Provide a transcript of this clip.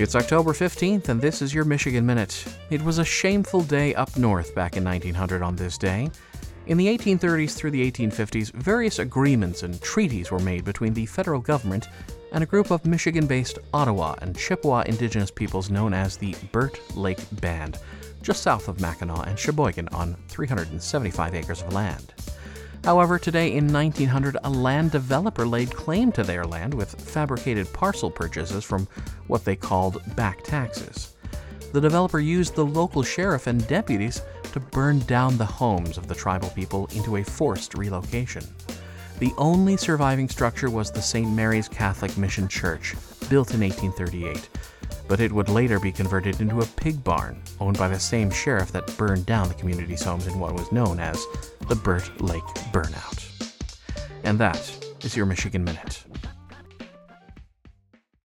It's October 15th, and this is your Michigan Minute. It was a shameful day up north back in 1900 on this day. In the 1830s through the 1850s, various agreements and treaties were made between the federal government and a group of Michigan based Ottawa and Chippewa indigenous peoples known as the Burt Lake Band, just south of Mackinac and Cheboygan on 375 acres of land. However, today in 1900, a land developer laid claim to their land with fabricated parcel purchases from what they called back taxes. The developer used the local sheriff and deputies to burn down the homes of the tribal people into a forced relocation. The only surviving structure was the St. Mary's Catholic Mission Church, built in 1838, but it would later be converted into a pig barn owned by the same sheriff that burned down the community's homes in what was known as the Burt Lake Burnout. And that is your Michigan Minute.